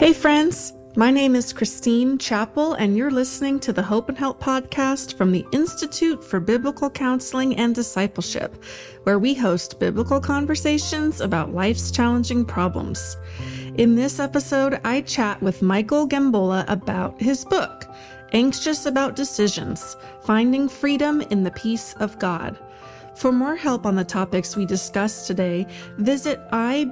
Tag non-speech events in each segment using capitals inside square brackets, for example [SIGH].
Hey, friends. My name is Christine Chappell, and you're listening to the Hope and Help podcast from the Institute for Biblical Counseling and Discipleship, where we host biblical conversations about life's challenging problems. In this episode, I chat with Michael Gembola about his book, Anxious About Decisions Finding Freedom in the Peace of God. For more help on the topics we discussed today, visit ibcd.org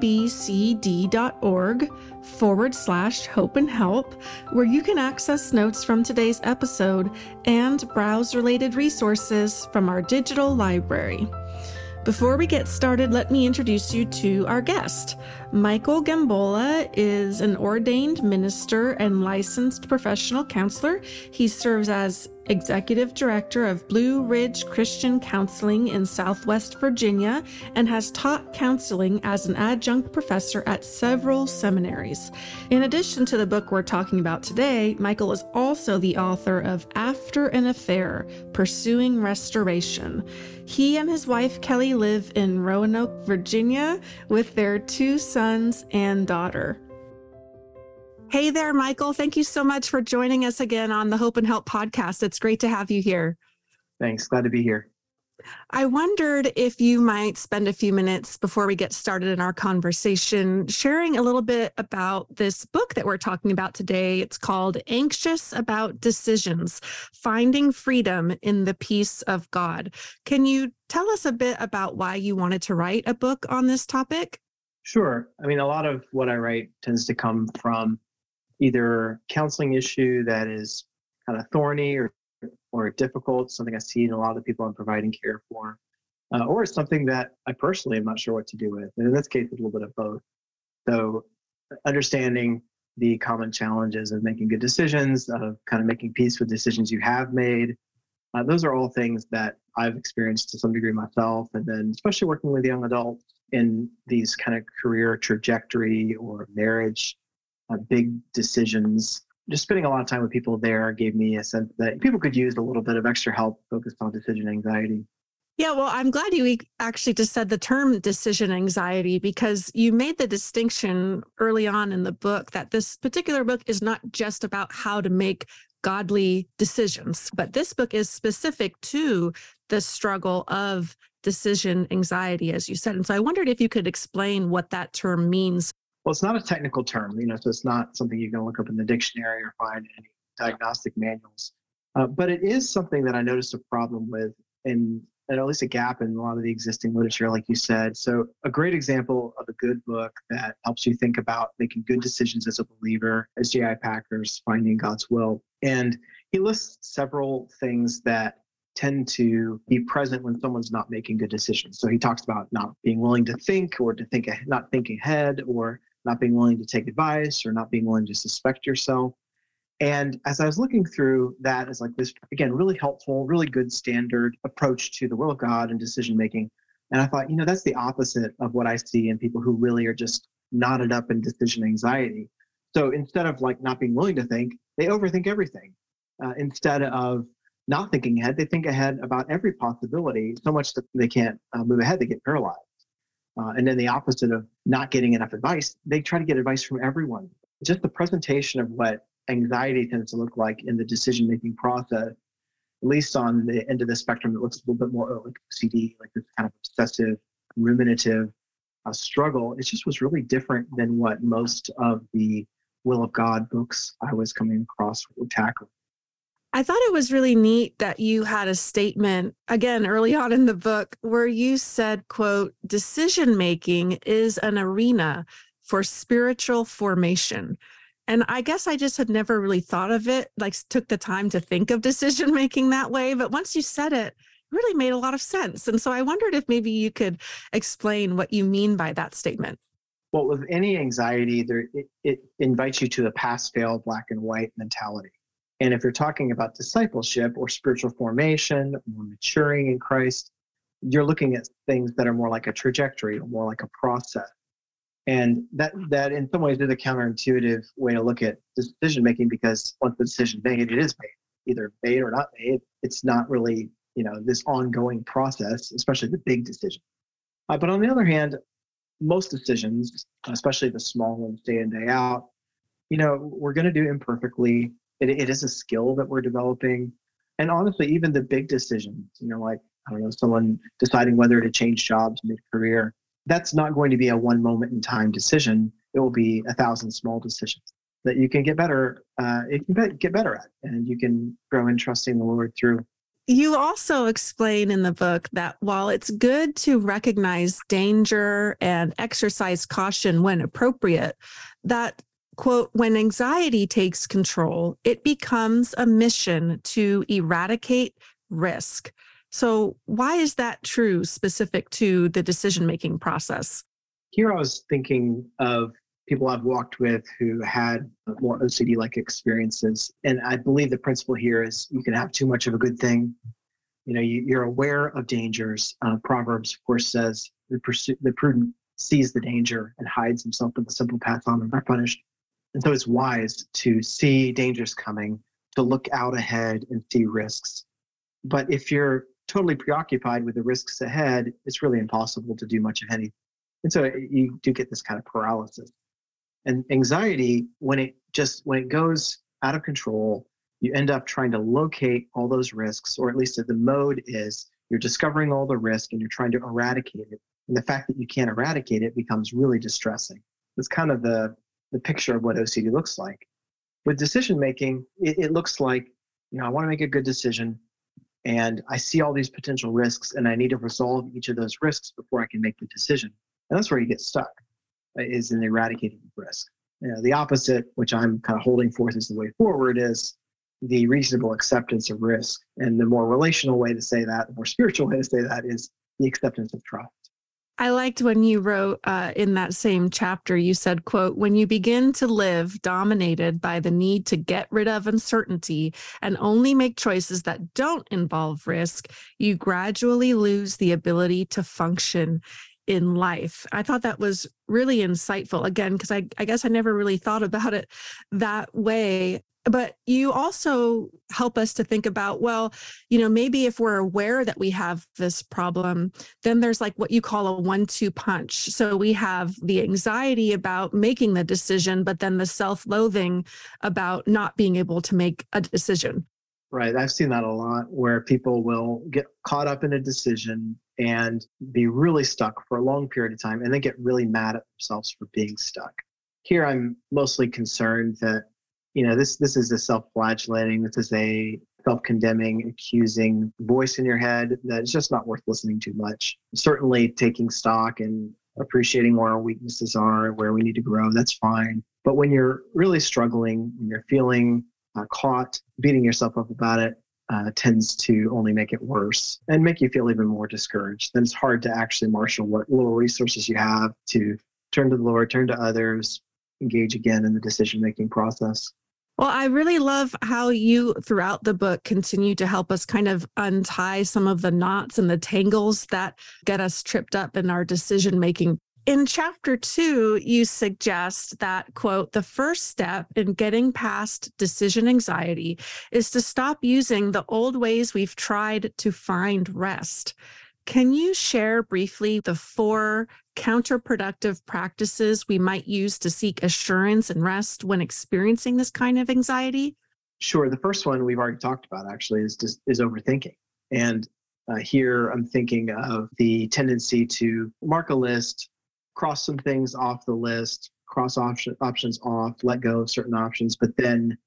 forward slash hope and help, where you can access notes from today's episode and browse related resources from our digital library. Before we get started, let me introduce you to our guest. Michael Gembola is an ordained minister and licensed professional counselor. He serves as executive director of Blue Ridge Christian Counseling in Southwest Virginia, and has taught counseling as an adjunct professor at several seminaries. In addition to the book we're talking about today, Michael is also the author of After an Affair Pursuing Restoration. He and his wife Kelly live in Roanoke, Virginia, with their two sons and daughter. Hey there, Michael. Thank you so much for joining us again on the Hope and Help podcast. It's great to have you here. Thanks. Glad to be here. I wondered if you might spend a few minutes before we get started in our conversation sharing a little bit about this book that we're talking about today. It's called Anxious About Decisions Finding Freedom in the Peace of God. Can you tell us a bit about why you wanted to write a book on this topic? Sure. I mean, a lot of what I write tends to come from either counseling issue that is kind of thorny or or difficult, something I see in a lot of the people I'm providing care for, uh, or something that I personally am not sure what to do with. And in this case, a little bit of both. So, understanding the common challenges of making good decisions, of kind of making peace with decisions you have made. Uh, those are all things that I've experienced to some degree myself. And then, especially working with young adults in these kind of career trajectory or marriage uh, big decisions. Just spending a lot of time with people there gave me a sense that people could use a little bit of extra help focused on decision anxiety. Yeah, well, I'm glad you actually just said the term decision anxiety because you made the distinction early on in the book that this particular book is not just about how to make godly decisions, but this book is specific to the struggle of decision anxiety, as you said. And so I wondered if you could explain what that term means well, it's not a technical term, you know, so it's not something you can look up in the dictionary or find in any diagnostic manuals. Uh, but it is something that I noticed a problem with, and, at least a gap in a lot of the existing literature, like you said. So, a great example of a good book that helps you think about making good decisions as a believer is J.I. Packer's Finding God's Will. And he lists several things that tend to be present when someone's not making good decisions. So he talks about not being willing to think or to think, not thinking ahead or not being willing to take advice or not being willing to suspect yourself. And as I was looking through that as like this, again, really helpful, really good standard approach to the will of God and decision making. And I thought, you know, that's the opposite of what I see in people who really are just knotted up in decision anxiety. So instead of like not being willing to think, they overthink everything. Uh, instead of not thinking ahead, they think ahead about every possibility so much that they can't uh, move ahead, they get paralyzed. Uh, and then the opposite of not getting enough advice, they try to get advice from everyone. Just the presentation of what anxiety tends to look like in the decision making process, at least on the end of the spectrum, it looks a little bit more like OCD, like this kind of obsessive, ruminative uh, struggle. It just was really different than what most of the Will of God books I was coming across would tackle. I thought it was really neat that you had a statement again early on in the book where you said, quote, decision making is an arena for spiritual formation. And I guess I just had never really thought of it, like took the time to think of [LAUGHS] decision making that way. But once you said it, it really made a lot of sense. And so I wondered if maybe you could explain what you mean by that statement. Well, with any anxiety, there it, it invites you to the pass fail black and white mentality. And if you're talking about discipleship or spiritual formation or maturing in Christ, you're looking at things that are more like a trajectory or more like a process. And that that in some ways is a counterintuitive way to look at decision making because once the decision is made, it is made, either made or not made. It's not really, you know, this ongoing process, especially the big decision. Uh, but on the other hand, most decisions, especially the small ones day in, day out, you know, we're going to do imperfectly. It, it is a skill that we're developing. And honestly, even the big decisions, you know, like, I don't know, someone deciding whether to change jobs mid career, that's not going to be a one moment in time decision. It will be a thousand small decisions that you can get better. Uh, you can get better at, and you can grow in trusting the Lord through. You also explain in the book that while it's good to recognize danger and exercise caution when appropriate, that quote, when anxiety takes control, it becomes a mission to eradicate risk. So, why is that true specific to the decision making process? Here, I was thinking of people I've walked with who had more OCD like experiences. And I believe the principle here is you can have too much of a good thing. You know, you, are aware of dangers. Uh, Proverbs, of course, says the, pursuit, the prudent sees the danger and hides himself, but the simple pass on are punished. And so it's wise to see dangers coming, to look out ahead and see risks. But if you're totally preoccupied with the risks ahead, it's really impossible to do much of anything. And so you do get this kind of paralysis. And anxiety, when it just when it goes out of control, you end up trying to locate all those risks, or at least the mode is you're discovering all the risk and you're trying to eradicate it. And the fact that you can't eradicate it becomes really distressing. It's kind of the the picture of what OCD looks like. With decision making, it, it looks like, you know, I want to make a good decision and I see all these potential risks and I need to resolve each of those risks before I can make the decision. And that's where you get stuck, uh, is in eradicating risk. You know, the opposite, which I'm kind of holding forth as the way forward, is the reasonable acceptance of risk. And the more relational way to say that, the more [LAUGHS] spiritual way to say that is the acceptance of trust. I liked when you wrote uh, in that same chapter, you said, quote, when you begin to live dominated by the need to get rid of uncertainty and only make choices that don't involve risk, you gradually lose the ability to function in life. I thought that was really insightful again, because I, I guess I never really thought about it that way but you also help us to think about well you know maybe if we're aware that we have this problem then there's like what you call a one two punch. So we have the anxiety about making the decision but then the self-loathing about not being able to make a decision. Right i've seen that a lot where people will get caught up in a decision and be really stuck for a long period of time and then get really mad at themselves for being stuck. Here i'm mostly concerned that you know this this is a self-flagellating this is a self-condemning accusing voice in your head that's just not worth listening to much. Certainly taking stock and appreciating where our weaknesses are and where we need to grow that's fine. But when you're really struggling when you're feeling uh, caught beating yourself up about it uh, tends to only make it worse and make you feel even more discouraged. Then it's hard to actually marshal what little resources you have to turn to the lord turn to others engage again in the decision making process well, I really love how you, throughout the book, continue to help us kind of untie some of the knots and the tangles that get us tripped up in our decision making. In chapter two, you suggest that, quote, the first step in getting past decision anxiety is to stop using the old ways we've tried to find rest. Can you share briefly the four counterproductive practices we might use to seek assurance and rest when experiencing this kind of anxiety? Sure. The first one we've already talked about actually is just, is overthinking. And uh, here I'm thinking of the tendency to mark a list, cross some things off the list, cross option, options off, let go of certain options, but then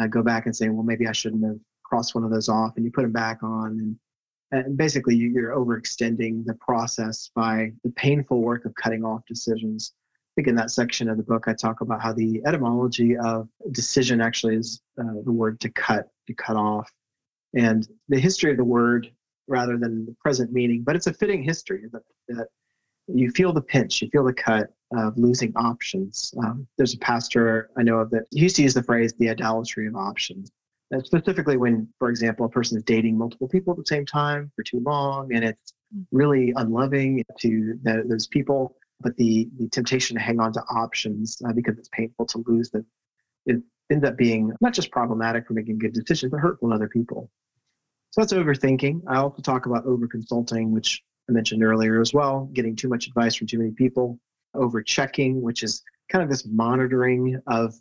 uh, go back and say, well, maybe I shouldn't have crossed one of those off, and you put them back on, and and basically you're overextending the process by the painful work of cutting off decisions. I think in that section of the book i talk about how the etymology of decision actually is uh, the word to cut to cut off. And the history of the word rather than the present meaning but it's a fitting history that, that you feel the pinch you feel the cut of losing options. Um, there's a pastor i know of that he used to use the phrase the idolatry of options and specifically when, for example, a person is dating multiple people at the same time for too long, and it's really unloving to the, those people. But the the temptation to hang on to options uh, because it's painful to lose them, it ends up being not just problematic for making good decisions, but hurtful to other people. So that's overthinking. I also talk about over consulting, which I mentioned earlier as well, getting too much advice from too many people, over checking, which is kind of this monitoring of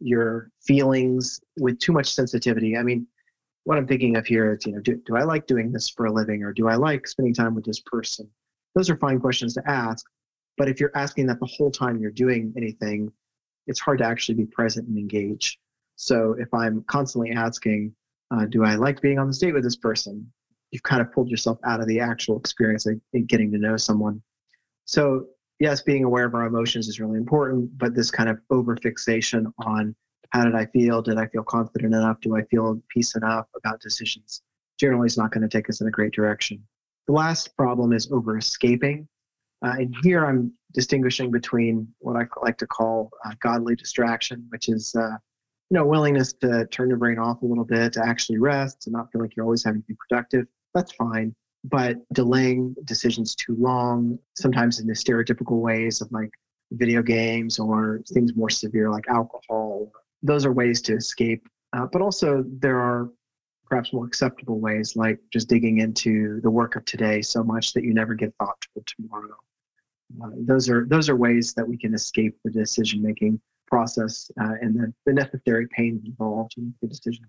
your feelings with too much sensitivity. I mean, what I'm thinking of here is, you know, do, do I like doing this for a living or do I like spending time with this person? Those are fine questions to ask. But if you're asking that the whole time you're doing anything, it's hard to actually be present and engage. So if I'm constantly asking, uh, do I like being on the date with this person? You've kind of pulled yourself out of the actual experience of getting to know someone. So yes, being aware of our emotions is really important, but this kind of over fixation on how did I feel? Did I feel confident enough? Do I feel peace enough about decisions? Generally, is not going to take us in a great direction. The last problem is over escaping. Uh, and here I'm distinguishing between what I like to call uh, godly distraction, which is uh, you know willingness to turn your brain off a little bit, to actually rest, to not feel like you're always having to be productive. That's fine but delaying decisions too long, sometimes in the stereotypical ways of like video games or things more severe like alcohol, those are ways to escape. Uh, but also, there are perhaps more acceptable ways like just digging into the work of today so much that you never get thoughtful tomorrow. Uh, those are those are ways that we can escape the decision making process uh, and the, the necessary pain involved in the decision.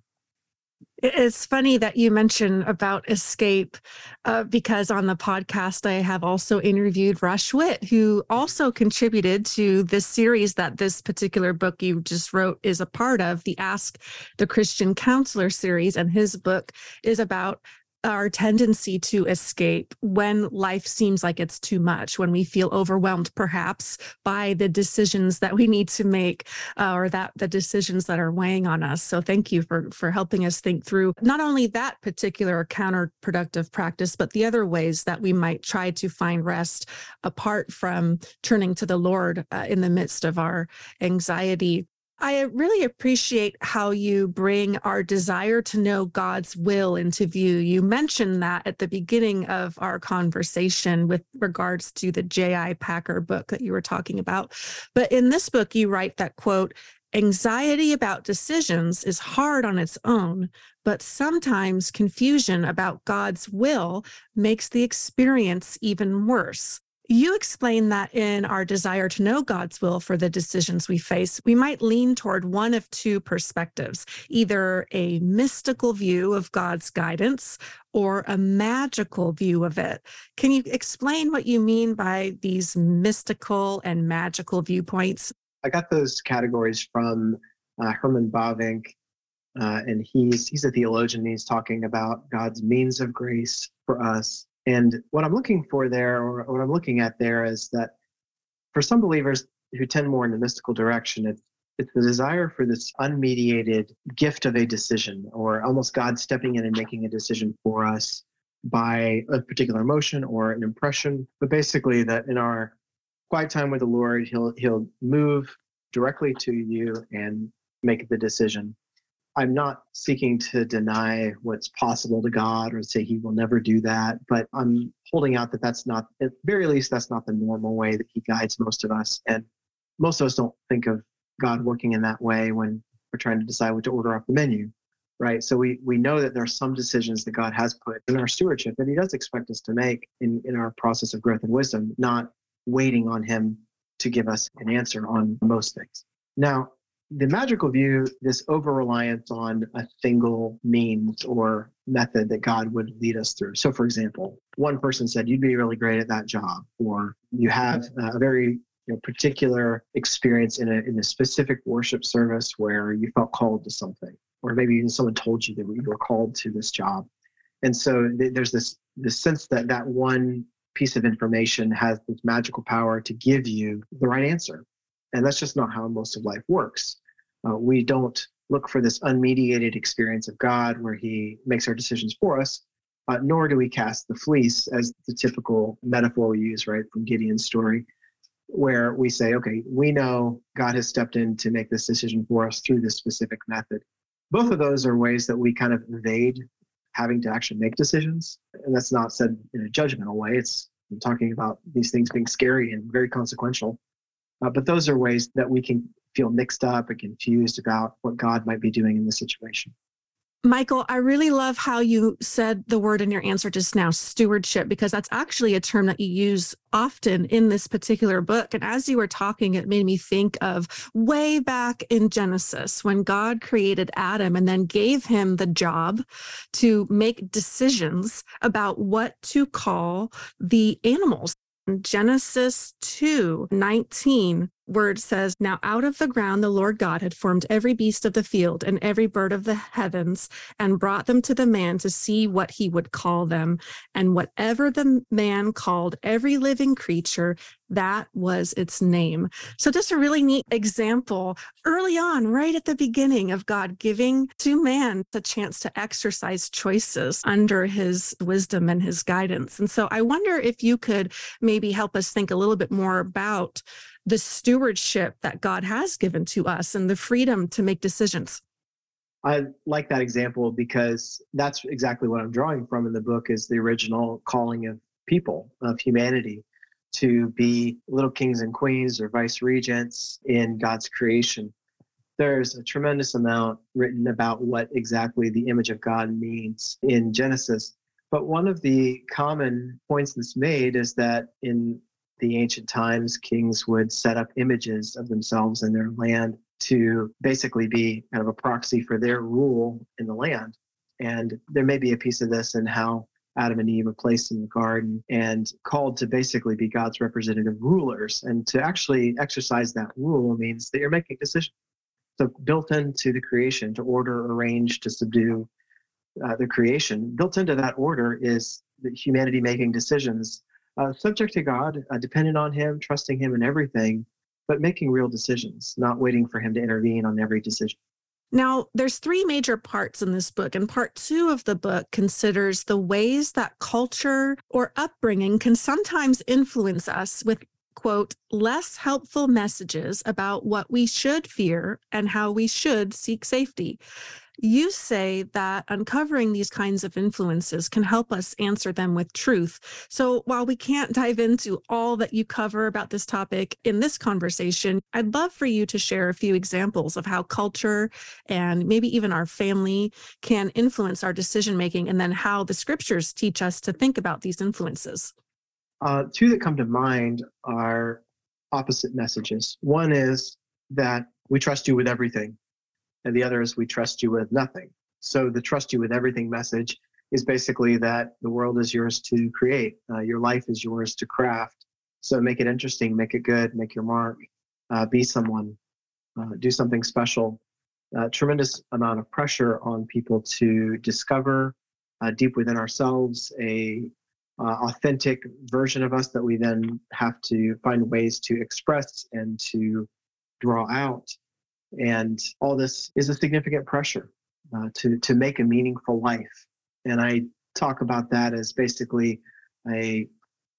It's funny that you mention about escape uh, because on the podcast, I have also interviewed Rush Witt, who also contributed to this series that this particular book you just wrote is a part of the Ask the Christian Counselor series. And his book is about our tendency to escape when life seems like it's too much, when we feel overwhelmed, perhaps by the decisions that we need to make uh, or that the decisions that are weighing on us. So thank you for for helping us think through not only that particular counterproductive practice, but the other ways that we might try to find rest apart from turning to the Lord uh, in the midst of our anxiety. I really appreciate how you bring our desire to know God's will into view. You mentioned that at the beginning of our conversation with regards to the J.I. Packer book that you were talking about. But in this book, you write that, quote, anxiety about decisions is hard on its own, but sometimes confusion about God's will makes the experience even worse. You explain that in our desire to know God's will for the decisions we face, we might lean toward one of two perspectives either a mystical view of God's guidance or a magical view of it. Can you explain what you mean by these mystical and magical viewpoints? I got those categories from uh, Herman Bavinck, uh, and he's he's a theologian. He's talking about God's means of grace for us and what I'm looking for there, or what I'm looking at there, is that for some believers who tend more in the mystical direction, it's it's the desire for this unmediated gift of a decision, or almost God stepping in and making a decision for us by a particular emotion or an impression. But basically, that in our quiet time with the Lord, He'll He'll move directly to you and make the decision. I'm not seeking to deny what's possible to God or say he will never do that, but I'm holding out that that's not, at very least, that's not the normal way that he guides most of us. And most of us don't think of God working in that way when we're trying to decide what to order off the menu, right? So we, we know that there are some decisions that God has put in our stewardship that he does expect us to make in, in our process of growth and wisdom, not waiting on him to give us an answer on most things. Now, the magical view, this over reliance on a single means or method that God would lead us through. So, for example, one person said, You'd be really great at that job, or you have a very you know, particular experience in a, in a specific worship service where you felt called to something, or maybe even someone told you that you were called to this job. And so th- there's this, this sense that that one piece of information has this magical power to give you the right answer and that's just not how most of life works. Uh, we don't look for this unmediated experience of God where He makes our decisions for us, uh, nor do we cast the fleece as the typical metaphor we use, right, from Gideon's story, where we say, okay, we know God has stepped in to make this decision for us through this specific method. Both of those are ways that we kind of evade having to actually make decisions. And that's not said in a judgmental way. It's talking about these things being scary and very consequential. Uh, but those are ways that we can feel mixed up and confused about what God might be doing in the situation. Michael, I really love how you said the word in your answer just now, stewardship, because that's actually a term that you use often in this particular book. And as you were talking, it made me think of way back in Genesis when God created Adam and then gave him the job to make decisions about what to call the animals. Genesis 2 19 word says, Now out of the ground the Lord God had formed every beast of the field and every bird of the heavens and brought them to the man to see what he would call them. And whatever the man called every living creature, that was its name. So, just a really neat example early on, right at the beginning of God giving to man the chance to exercise choices under his wisdom and his guidance. And so, I wonder if you could maybe help us think a little bit more about the stewardship that God has given to us and the freedom to make decisions. I like that example because that's exactly what I'm drawing from in the book is the original calling of people, of humanity to be little kings and queens or vice regents in God's creation. There's a tremendous amount written about what exactly the image of God means in Genesis. But one of the common points that's made is that in the ancient times, kings would set up images of themselves and their land to basically be kind of a proxy for their rule in the land. And there may be a piece of this in how Adam and Eve are placed in the garden and called to basically be God's representative rulers. And to actually exercise that rule means that you're making decisions. So, built into the creation to order, arrange, to subdue uh, the creation, built into that order is humanity making decisions uh, subject to God, uh, dependent on Him, trusting Him in everything, but making real decisions, not waiting for Him to intervene on every decision. Now, there's three major parts in this book, and part two of the book considers the ways that culture or upbringing can sometimes influence us with quote, less helpful messages about what we should fear and how we should seek safety. You say that uncovering these kinds of influences can help us answer them with truth. So while we can't dive into all that you cover about this topic in this conversation, I'd love for you to share a few examples of how culture and maybe even our family can influence our decision making, and then how the scriptures teach us to think about these influences. Uh, two that come to mind are opposite messages. One is that we trust you with everything and the other is we trust you with nothing. So the trust you with everything message is basically that the world is yours to create, uh, your life is yours to craft. So make it interesting, make it good, make your mark, uh, be someone, uh, do something special. Uh, tremendous amount of pressure on people to discover uh, deep within ourselves a uh, authentic version of us that we then have to find ways to express and to draw out and all this is a significant pressure uh, to, to make a meaningful life. And I talk about that as basically a,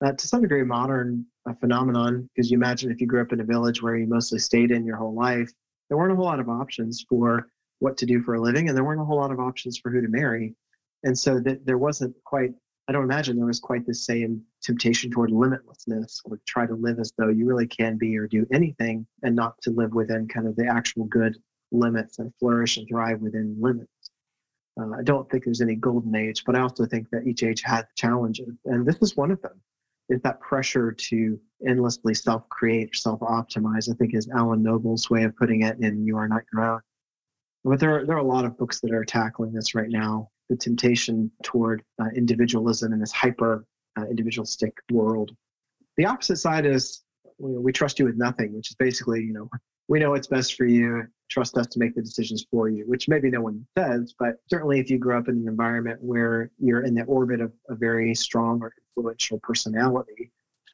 uh, to some degree, modern uh, phenomenon. Because you imagine if you grew up in a village where you mostly stayed in your whole life, there weren't a whole lot of options for what to do for a living, and there weren't a whole lot of options for who to marry. And so that there wasn't quite I don't imagine there was quite the same temptation toward limitlessness or try to live as though you really can be or do anything and not to live within kind of the actual good limits and flourish and thrive within limits. Uh, I don't think there's any golden age, but I also think that each age had challenges. And this is one of them is that pressure to endlessly self-create, self-optimize. I think is Alan Noble's way of putting it in "You Are Not Your Own." But there are, there are a lot of books that are tackling this right now the temptation toward uh, individualism in this hyper uh, individualistic world. The opposite side is you know, we trust you with nothing, which is basically, you know, we know what's best for you. Trust us to make the decisions for you, which maybe no one says, but certainly if you grow up in an environment where you're in the orbit of a very strong or influential personality,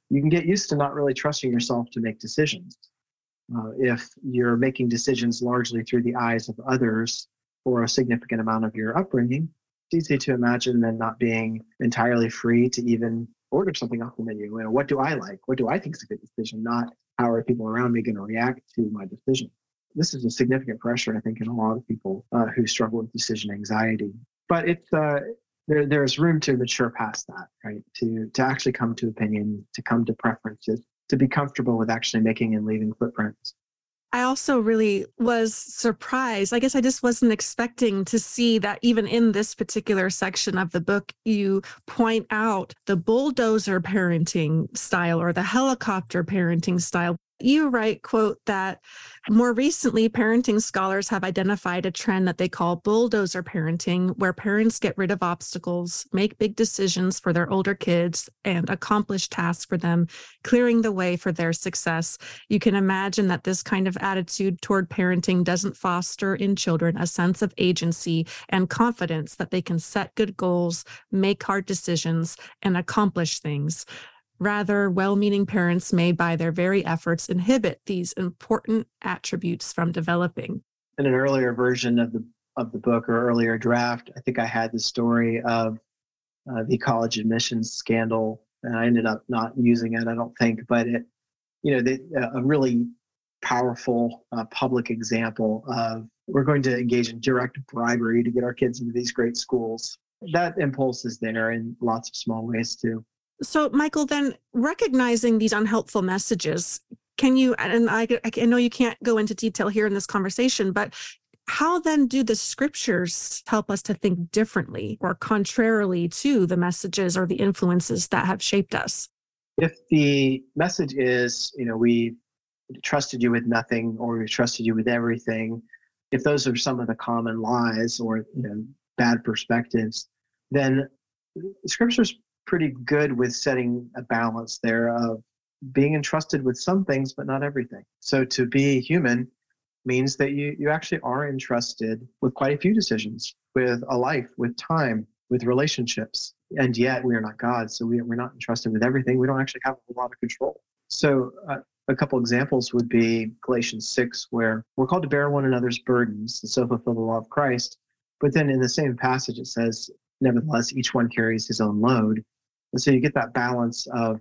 you can get used to not really trusting yourself to make decisions. Uh, if you're making decisions largely through the eyes of others for a significant amount of your upbringing, it's easy to imagine them not being entirely free to even order something off the menu. You know, what do I like? What do I think is a good decision? Not how are people around me going to react to my decision? This is a significant pressure, I think, in a lot of people uh, who struggle with decision anxiety. But it's uh, there, there's room to mature past that, right? To to actually come to opinion, to come to preferences, to be comfortable with actually making and leaving footprints. I also really was surprised. I guess I just wasn't expecting to see that even in this particular section of the book, you point out the bulldozer parenting style or the helicopter parenting style. You write, quote, that more recently, parenting scholars have identified a trend that they call bulldozer parenting, where parents get rid of obstacles, make big decisions for their older kids, and accomplish tasks for them, clearing the way for their success. You can imagine that this kind of attitude toward parenting doesn't foster in children a sense of agency and confidence that they can set good goals, make hard decisions, and accomplish things. Rather, well meaning parents may, by their very efforts, inhibit these important attributes from developing. In an earlier version of the of the book or earlier draft, I think I had the story of uh, the college admissions scandal, and I ended up not using it. I don't think, but it, you know, the, a really powerful uh, public example of we're going to engage in direct bribery to get our kids into these great schools. That impulse is there in lots of small ways too. So, Michael, then recognizing these unhelpful messages, can you, and I, I know you can't go into detail here in this conversation, but how then do the scriptures help us to think differently or contrarily to the messages or the influences that have shaped us? If the message is, you know, we trusted you with nothing or we trusted you with everything, if those are some of the common lies or you know, bad perspectives, then scriptures pretty good with setting a balance there of being entrusted with some things, but not everything. So to be human means that you, you actually are entrusted with quite a few decisions, with a life, with time, with relationships. And yet we are not God. So we, we're not entrusted with everything. We don't actually have a lot of control. So uh, a couple examples would be Galatians 6, where we're called to bear one another's burdens and so fulfill the law of Christ. But then in the same passage, it says, nevertheless, each one carries his own load. And so you get that balance of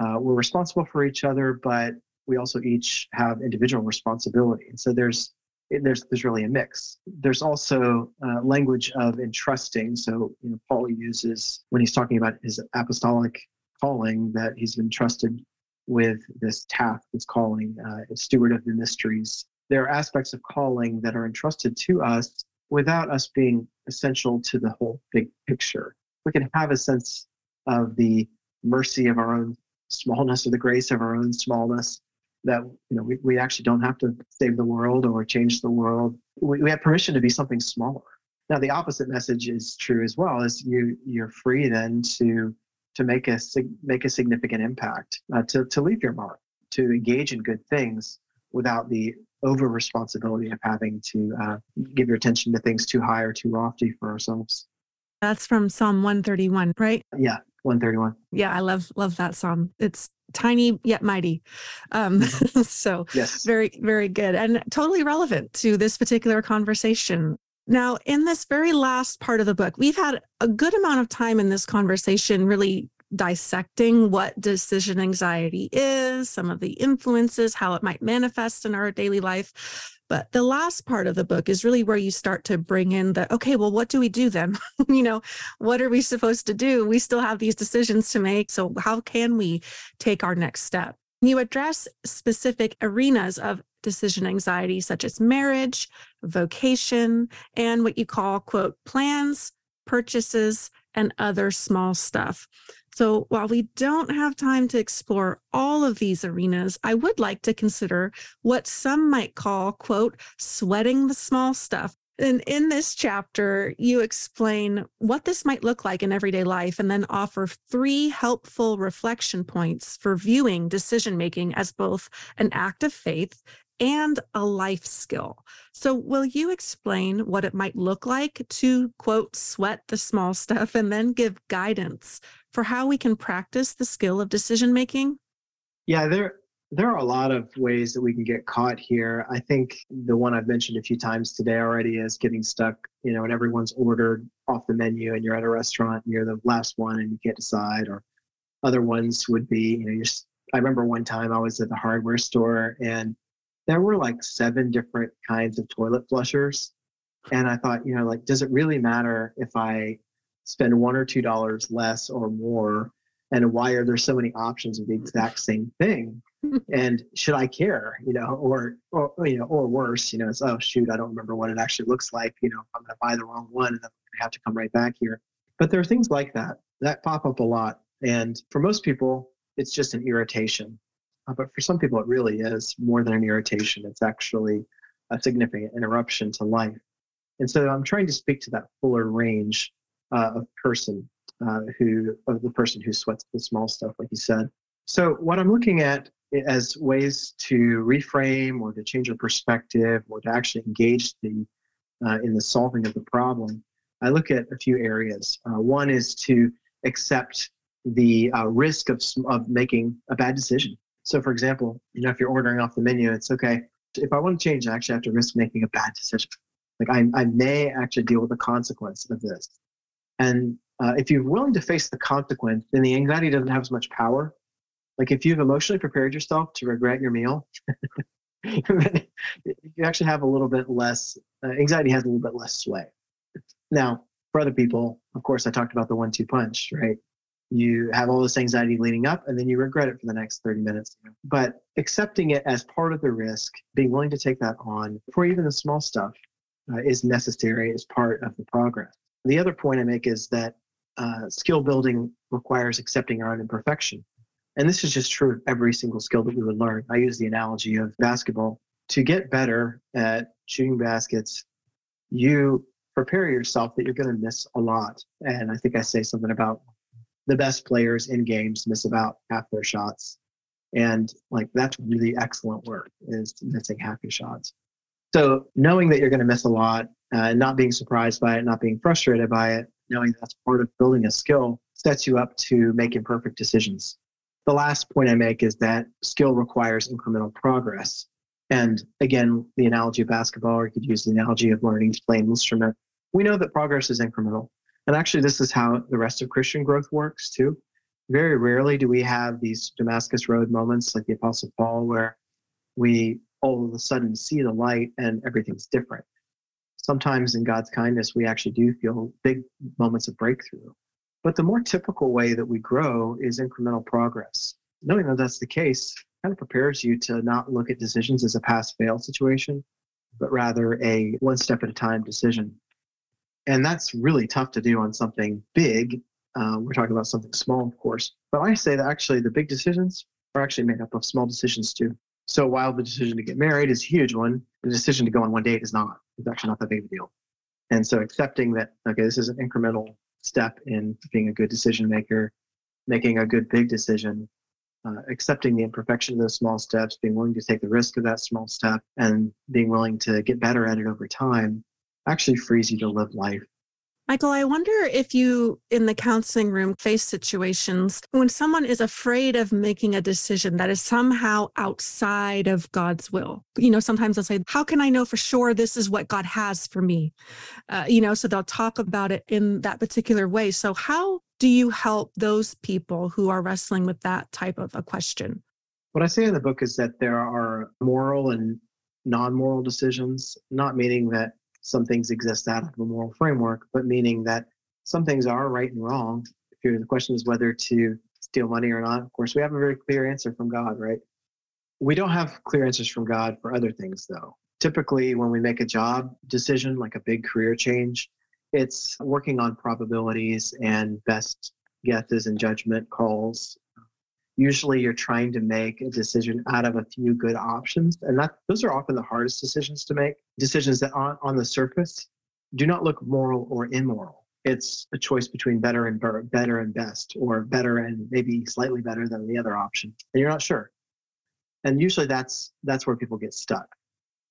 uh, we're responsible for each other, but we also each have individual responsibility. And so there's there's there's really a mix. There's also uh, language of entrusting. So you know, Paul uses when he's talking about his apostolic calling that he's been trusted with this task, this calling, uh, steward of the mysteries. There are aspects of calling that are entrusted to us without us being essential to the whole big picture. We can have a sense of the mercy of our own smallness or the grace of our own smallness that you know we, we actually don't have to save the world or change the world. We, we have permission to be something smaller. Now the opposite message is true as well is you you're free then to to make a make a significant impact uh, to to leave your mark to engage in good things without the over responsibility of having to uh, give your attention to things too high or too lofty for ourselves. That's from psalm 131 right? Yeah 131. Yeah, I love love that song. It's tiny yet mighty. Um, [LAUGHS] so yes. very, very good and totally relevant to this particular conversation. Now, in this very last part of the book, we've had a good amount of time in this conversation really dissecting what decision anxiety is, some of the influences, how it might manifest in our daily life. But the last part of the book is really where you start to bring in the okay, well, what do we do then? [LAUGHS] you know, what are we supposed to do? We still have these decisions to make. So, how can we take our next step? You address specific arenas of decision anxiety, such as marriage, vocation, and what you call, quote, plans, purchases, and other small stuff. So, while we don't have time to explore all of these arenas, I would like to consider what some might call, quote, sweating the small stuff. And in this chapter, you explain what this might look like in everyday life and then offer three helpful reflection points for viewing decision making as both an act of faith and a life skill. So, will you explain what it might look like to quote, sweat the small stuff and then give guidance for how we can practice the skill of decision making? Yeah, there, there are a lot of ways that we can get caught here. I think the one I've mentioned a few times today already is getting stuck, you know, and everyone's ordered off the menu and you're at a restaurant and you're the last one and you can't decide. Or other ones would be, you know, you're, I remember one time I was at the hardware store and there were like seven different kinds of toilet flushers. And I thought, you know, like, does it really matter if I spend one or two dollars less or more? And why are there so many options of the exact same thing? [LAUGHS] and should I care, you know, or, or, you know, or worse, you know, it's, oh, shoot, I don't remember what it actually looks like. You know, I'm going to buy the wrong one and then I'm going to have to come right back here. But there are things like that that pop up a lot. And for most people, it's just an irritation. Uh, but for some people, it really is more than an irritation. It's actually a significant interruption to life. And so I'm trying to speak to that fuller range uh, of person uh, who, of the person who sweats the small stuff, like you said. So what I'm looking at as ways to reframe or to change your perspective or to actually engage the uh, in the solving of the problem, I look at a few areas. Uh, one is to accept the uh, risk of of making a bad decision. So, for example, you know, if you're ordering off the menu, it's okay. If I want to change, I actually have to risk making a bad decision. Like I, I may actually deal with the consequence of this. And uh, if you're willing to face the consequence, then the anxiety doesn't have as much power. Like if you've emotionally prepared yourself to regret your meal, [LAUGHS] you actually have a little bit less, uh, anxiety has a little bit less sway. Now, for other people, of course, I talked about the one two punch, right? You have all this anxiety leading up and then you regret it for the next 30 minutes. But accepting it as part of the risk, being willing to take that on for even the small stuff uh, is necessary as part of the progress. The other point I make is that uh, skill building requires accepting our own imperfection. And this is just true of every single skill that we would learn. I use the analogy of basketball. To get better at shooting baskets, you prepare yourself that you're going to miss a lot. And I think I say something about the best players in games miss about half their shots. And like that's really excellent work is missing half your shots. So knowing that you're going to miss a lot, uh, not being surprised by it, not being frustrated by it, knowing that's part of building a skill sets you up to make imperfect decisions. The last point I make is that skill requires incremental progress. And again, the analogy of basketball, or you could use the analogy of learning to play an instrument. We know that progress is incremental. And actually, this is how the rest of Christian growth works too. Very rarely do we have these Damascus Road moments like the Apostle Paul, where we all of a sudden see the light and everything's different. Sometimes in God's kindness, we actually do feel big moments of breakthrough. But the more typical way that we grow is incremental progress. Knowing that that's the case kind of prepares you to not look at decisions as a pass fail situation, but rather a one step at a time decision. And that's really tough to do on something big. Uh, we're talking about something small, of course. But I say that actually the big decisions are actually made up of small decisions too. So while the decision to get married is a huge one, the decision to go on one date is not. It's actually not that big of a deal. And so accepting that, okay, this is an incremental step in being a good decision maker, making a good big decision, uh, accepting the imperfection of those small steps, being willing to take the risk of that small step, and being willing to get better at it over time actually frees you to live life Michael, I wonder if you in the counseling room face situations when someone is afraid of making a decision that is somehow outside of God's will. You know, sometimes they'll say, How can I know for sure this is what God has for me? Uh, you know, so they'll talk about it in that particular way. So, how do you help those people who are wrestling with that type of a question? What I say in the book is that there are moral and non moral decisions, not meaning that some things exist out of a moral framework, but meaning that some things are right and wrong. If the question is whether to steal money or not, of course, we have a very clear answer from God, right? We don't have clear answers from God for other things, though. Typically, when we make a job decision, like a big career change, it's working on probabilities and best guesses and judgment calls usually you're trying to make a decision out of a few good options and that those are often the hardest decisions to make decisions that on, on the surface do not look moral or immoral. It's a choice between better and better and best or better and maybe slightly better than the other option and you're not sure. And usually that's that's where people get stuck.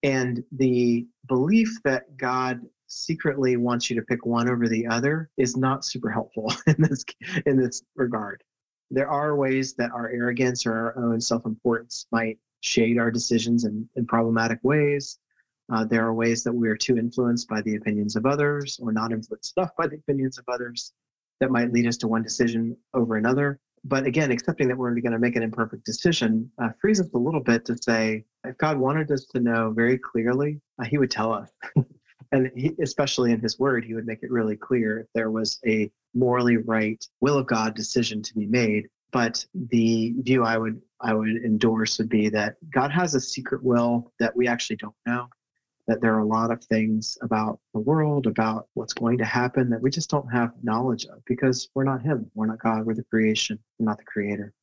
And the belief that god secretly wants you to pick one over the other is not super helpful [LAUGHS] in this in this regard there are ways that our arrogance or our own self-importance might shade our decisions in, in problematic ways. Uh, there are ways that we are too influenced by the opinions of others or not influenced enough by the opinions of others that might lead us to one decision over another. But again, accepting that we're going to make an imperfect decision uh, frees us a little bit to say, if God wanted us to know very clearly, uh, He would tell us. [LAUGHS] and he, especially in His Word, He would make it really clear if there was a morally right will of God decision to be made. But the view I would I would endorse would be that God has a secret will that we actually don't know. That there are a lot of things about the world, about what's going to happen that we just don't have knowledge of because we're not Him. We're not God. We're the creation. We're not the creator.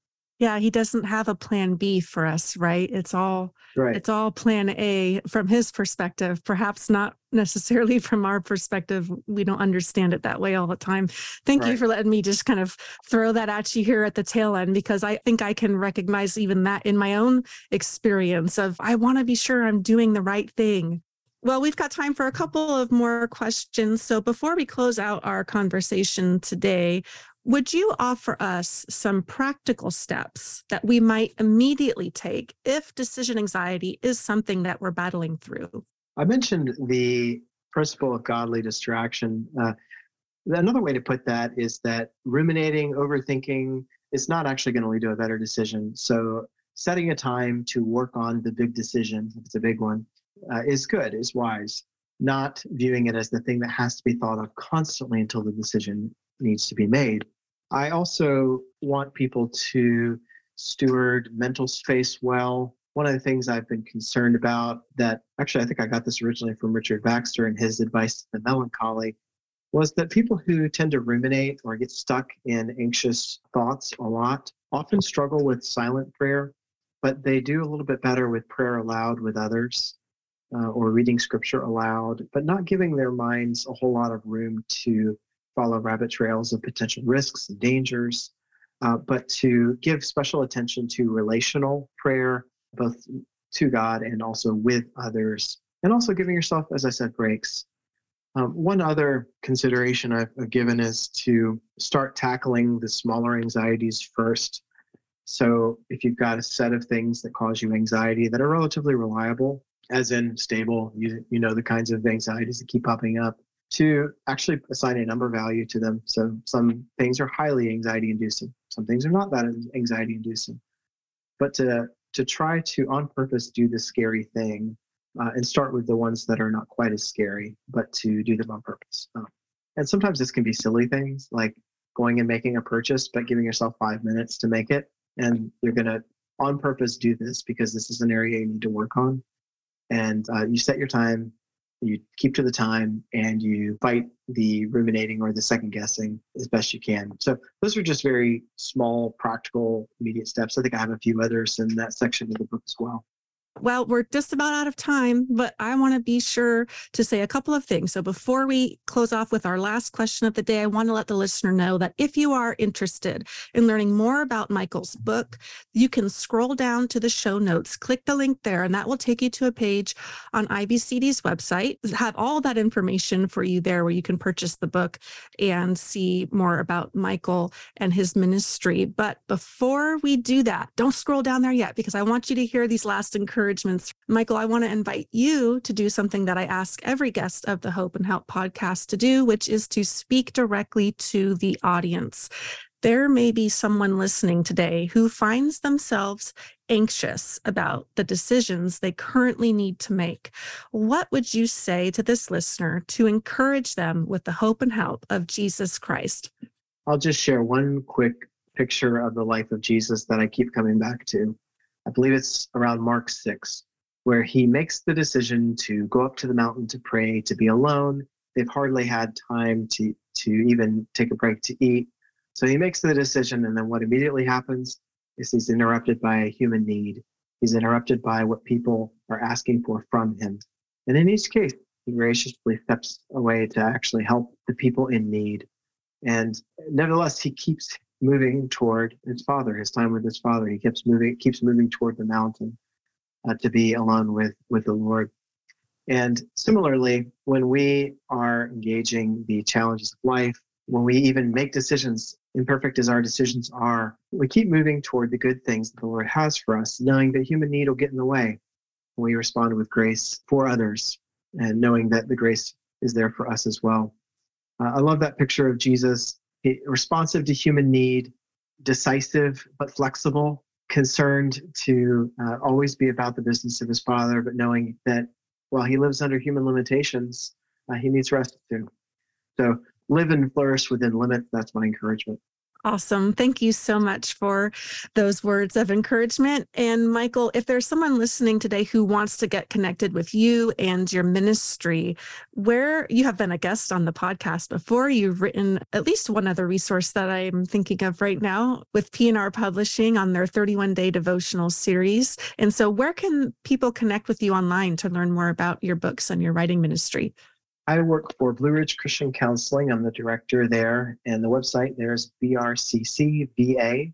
Yeah, he doesn't have a plan B for us, right? It's all Right. it's all plan A from his perspective, perhaps not necessarily [LAUGHS] from our perspective. We don't understand it that way all the time. Thank you for letting me just kind of throw that at you here at the tail end because I think I can recognize even that in my own experience of I want to be sure I'm doing the right thing. Well, we've got time for a couple of more questions. So before we close out our conversation today, would you offer us some practical steps that we might immediately take if decision anxiety is something that we're battling through? I mentioned the principle of godly distraction. Uh, another way to put that is that ruminating, overthinking is not actually going to lead to a better decision. So, setting a time to work on the big decision, if it's a big one, uh, is good, is wise. Not viewing it as the thing that has to be thought of constantly until the decision needs to be made. I also want people to steward mental space well. One of the things I've been concerned about that actually I think I got this originally from Richard Baxter and his advice to the melancholy was that people who tend to ruminate or get stuck in anxious thoughts a lot often struggle with silent prayer, but they do a little bit better with prayer aloud with others uh, or reading scripture aloud, but not giving their minds a whole lot of room to follow rabbit trails of potential risks and dangers, uh, but to give special attention to relational prayer, both to God and also with others, and also giving yourself, as I said, breaks. Um, one other consideration I've, I've given is to start tackling the smaller anxieties first. So, if you've got a set of things that cause you anxiety that are relatively reliable, as in stable, you, you know the kinds of anxieties that keep popping up, to actually assign a number value to them. So some things are highly anxiety inducing, some things are not that anxiety inducing. But to to try to on purpose do the scary thing uh, and start with the ones that are not quite as scary, but to do them on purpose. Um, and sometimes this can be silly things like going and making a purchase, but giving yourself five minutes to make it. And you're going to on purpose do this because this is an area you need to work on. And uh, you set your time, you keep to the time and you fight the ruminating or the second guessing as best you can. So those are just very small, practical, immediate steps. I think I have a few others in that section of the book as well. Well, we're just about out of time, but I want to be sure to say a couple of things. So before we close off with our last question of the day, I want to let the listener know that if you are interested in learning more about Michael's book, you can scroll down to the show notes, click the link there, and that will take you to a page on IBCD's website. Have all that information for you there where you can purchase the book and see more about Michael and his ministry. But before we do that, don't scroll down there yet because I want you to hear these last encouragements. Michael, I want to invite you to do something that I ask every guest of the Hope and Help podcast to do, which is to speak directly to the audience. There may be someone listening today who finds themselves anxious about the decisions they currently need to make. What would you say to this listener to encourage them with the hope and help of Jesus Christ? I'll just share one quick picture of the life of Jesus that I keep coming back to. I believe it's around Mark 6, where he makes the decision to go up to the mountain to pray, to be alone. They've hardly had time to, to even take a break to eat. So he makes the decision, and then what immediately happens is he's interrupted by a human need. He's interrupted by what people are asking for from him. And in each case, he graciously steps away to actually help the people in need. And nevertheless, he keeps moving toward his father, his time with his father. He keeps moving, keeps moving toward the mountain uh, to be alone with with the Lord. And similarly, when we are engaging the challenges of life, when we even make decisions, imperfect as our decisions are, we keep moving toward the good things that the Lord has for us, knowing that human need will get in the way. We respond with grace for others, and knowing that the grace is there for us as well. Uh, I love that picture of Jesus, responsive to human need, decisive but flexible, concerned to uh, always be about the business of his Father, but knowing that while he lives under human limitations, uh, he needs rest too. So live and flourish within limits. That's my encouragement. Awesome. Thank you so much for those words of encouragement. And Michael, if there's someone listening today who wants to get connected with you and your ministry, where you have been a guest on the podcast before, you've written at least one other resource that I'm thinking of right now with P&R Publishing on their 31 day devotional series. And so, where can people connect with you online to learn more about your books and your writing ministry? I work for Blue Ridge Christian Counseling. I'm the director there, and the website there is brccva.org.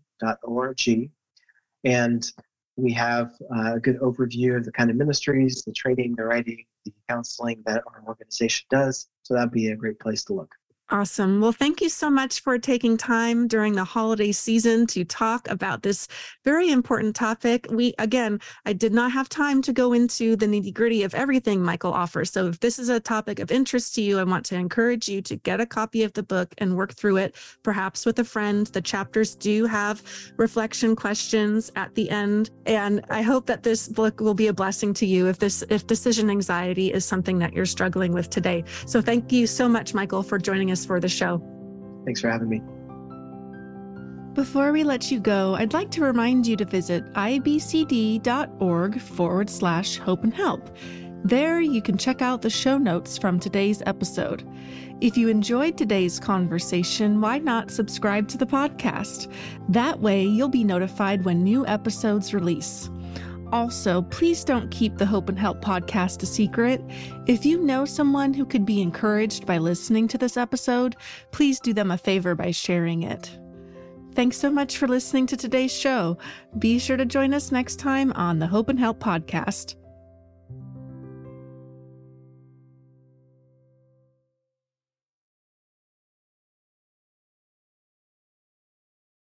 And we have uh, a good overview of the kind of ministries, the training, the writing, the counseling that our organization does. So that'd be a great place to look. Awesome. Well, thank you so much for taking time during the holiday season to talk about this very important topic. We, again, I did not have time to go into the nitty gritty of everything Michael offers. So, if this is a topic of interest to you, I want to encourage you to get a copy of the book and work through it, perhaps with a friend. The chapters do have reflection questions at the end. And I hope that this book will be a blessing to you if this, if decision anxiety is something that you're struggling with today. So, thank you so much, Michael, for joining us for the show. Thanks for having me. Before we let you go, I'd like to remind you to visit ibcd.org forward slash hope and help. There, you can check out the show notes from today's episode. If you enjoyed today's conversation, why not subscribe to the podcast? That way, you'll be notified when new episodes release. Also, please don't keep the Hope and Help podcast a secret. If you know someone who could be encouraged by listening to this episode, please do them a favor by sharing it. Thanks so much for listening to today's show. Be sure to join us next time on the Hope and Help podcast.